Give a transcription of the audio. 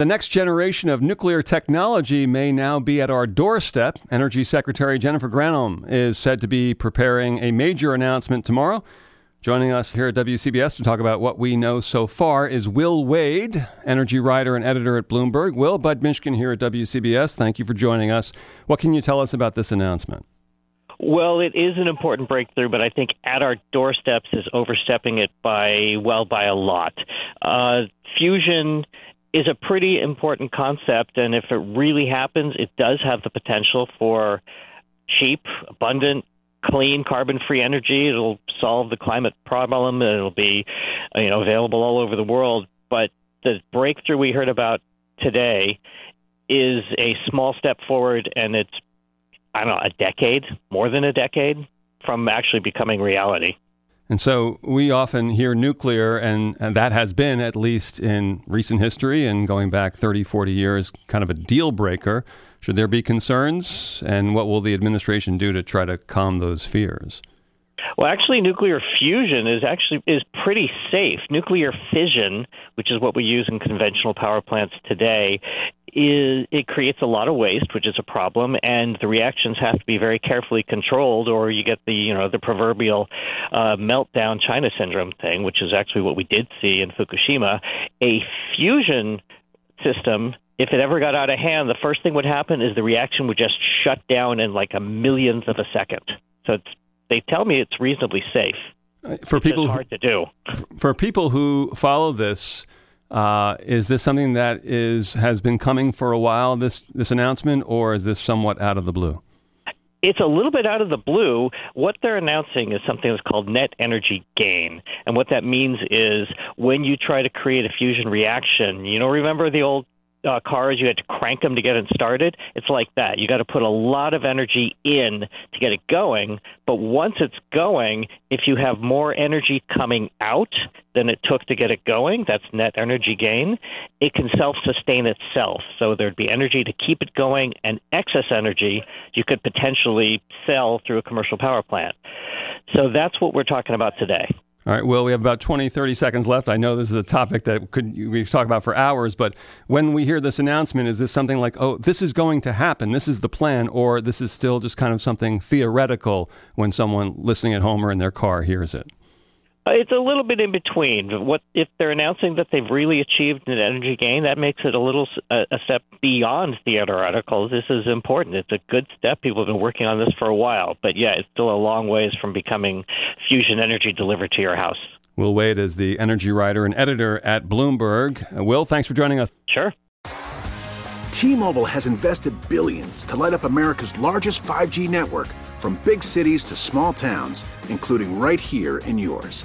The next generation of nuclear technology may now be at our doorstep. Energy Secretary Jennifer Granholm is said to be preparing a major announcement tomorrow. Joining us here at WCBS to talk about what we know so far is Will Wade, energy writer and editor at Bloomberg. Will, Bud Mishkin here at WCBS. Thank you for joining us. What can you tell us about this announcement? Well, it is an important breakthrough, but I think at our doorsteps is overstepping it by, well, by a lot. Uh, fusion is a pretty important concept, and if it really happens, it does have the potential for cheap, abundant, clean, carbon-free energy. It'll solve the climate problem. It'll be, you know, available all over the world. But the breakthrough we heard about today is a small step forward, and it's I don't know a decade, more than a decade from actually becoming reality. And so we often hear nuclear, and, and, that has been, at least in recent history and going back 30, 40 years, kind of a deal breaker. Should there be concerns? And what will the administration do to try to calm those fears? Well, actually, nuclear fusion is actually is pretty safe. Nuclear fission, which is what we use in conventional power plants today, is it creates a lot of waste, which is a problem, and the reactions have to be very carefully controlled, or you get the you know the proverbial uh, meltdown China syndrome thing, which is actually what we did see in Fukushima. A fusion system if it ever got out of hand, the first thing would happen is the reaction would just shut down in like a millionth of a second. So it's they tell me it's reasonably safe. For it's people hard to do. For people who follow this, uh, is this something that is has been coming for a while? This this announcement, or is this somewhat out of the blue? It's a little bit out of the blue. What they're announcing is something that's called net energy gain. And what that means is when you try to create a fusion reaction, you know, remember the old uh, cars, you had to crank them to get it started. It's like that. You got to put a lot of energy in to get it going. But once it's going, if you have more energy coming out than it took to get it going, that's net energy gain, it can self sustain itself. So there'd be energy to keep it going, and excess energy you could potentially sell through a commercial power plant. So that's what we're talking about today. All right, Well, we have about 20, 30 seconds left. I know this is a topic that could we could talk about for hours, but when we hear this announcement, is this something like, oh, this is going to happen, this is the plan, or this is still just kind of something theoretical when someone listening at home or in their car hears it? Uh, it's a little bit in between. What if they're announcing that they've really achieved an energy gain? That makes it a little a, a step beyond theoretical. This is important. It's a good step. People have been working on this for a while, but yeah, it's still a long ways from becoming fusion energy delivered to your house. Will Wade is the energy writer and editor at Bloomberg. Uh, Will, thanks for joining us. Sure. T-Mobile has invested billions to light up America's largest 5G network from big cities to small towns, including right here in yours.